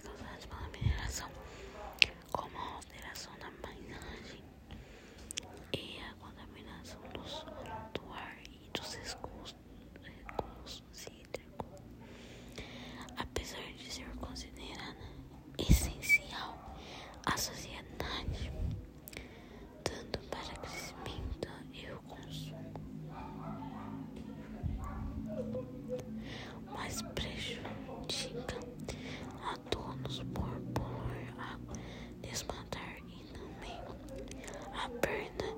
mais com as mineração. stubborn.